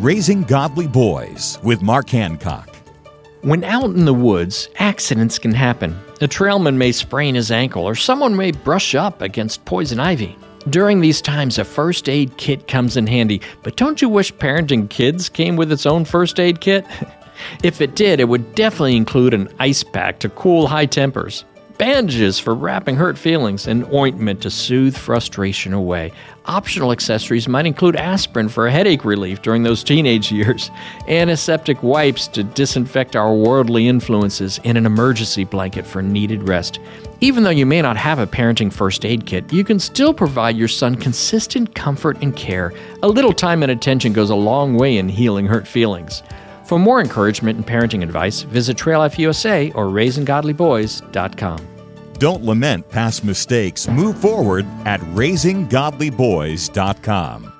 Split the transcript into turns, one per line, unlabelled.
Raising Godly Boys with Mark Hancock.
When out in the woods, accidents can happen. A trailman may sprain his ankle, or someone may brush up against poison ivy. During these times, a first aid kit comes in handy, but don't you wish parenting kids came with its own first aid kit? if it did, it would definitely include an ice pack to cool high tempers bandages for wrapping hurt feelings, and ointment to soothe frustration away. Optional accessories might include aspirin for headache relief during those teenage years, antiseptic wipes to disinfect our worldly influences, and an emergency blanket for needed rest. Even though you may not have a parenting first aid kit, you can still provide your son consistent comfort and care. A little time and attention goes a long way in healing hurt feelings. For more encouragement and parenting advice, visit Trail Life USA or RaisingGodlyBoys.com.
Don't lament past mistakes. Move forward at RaisingGodlyBoys.com.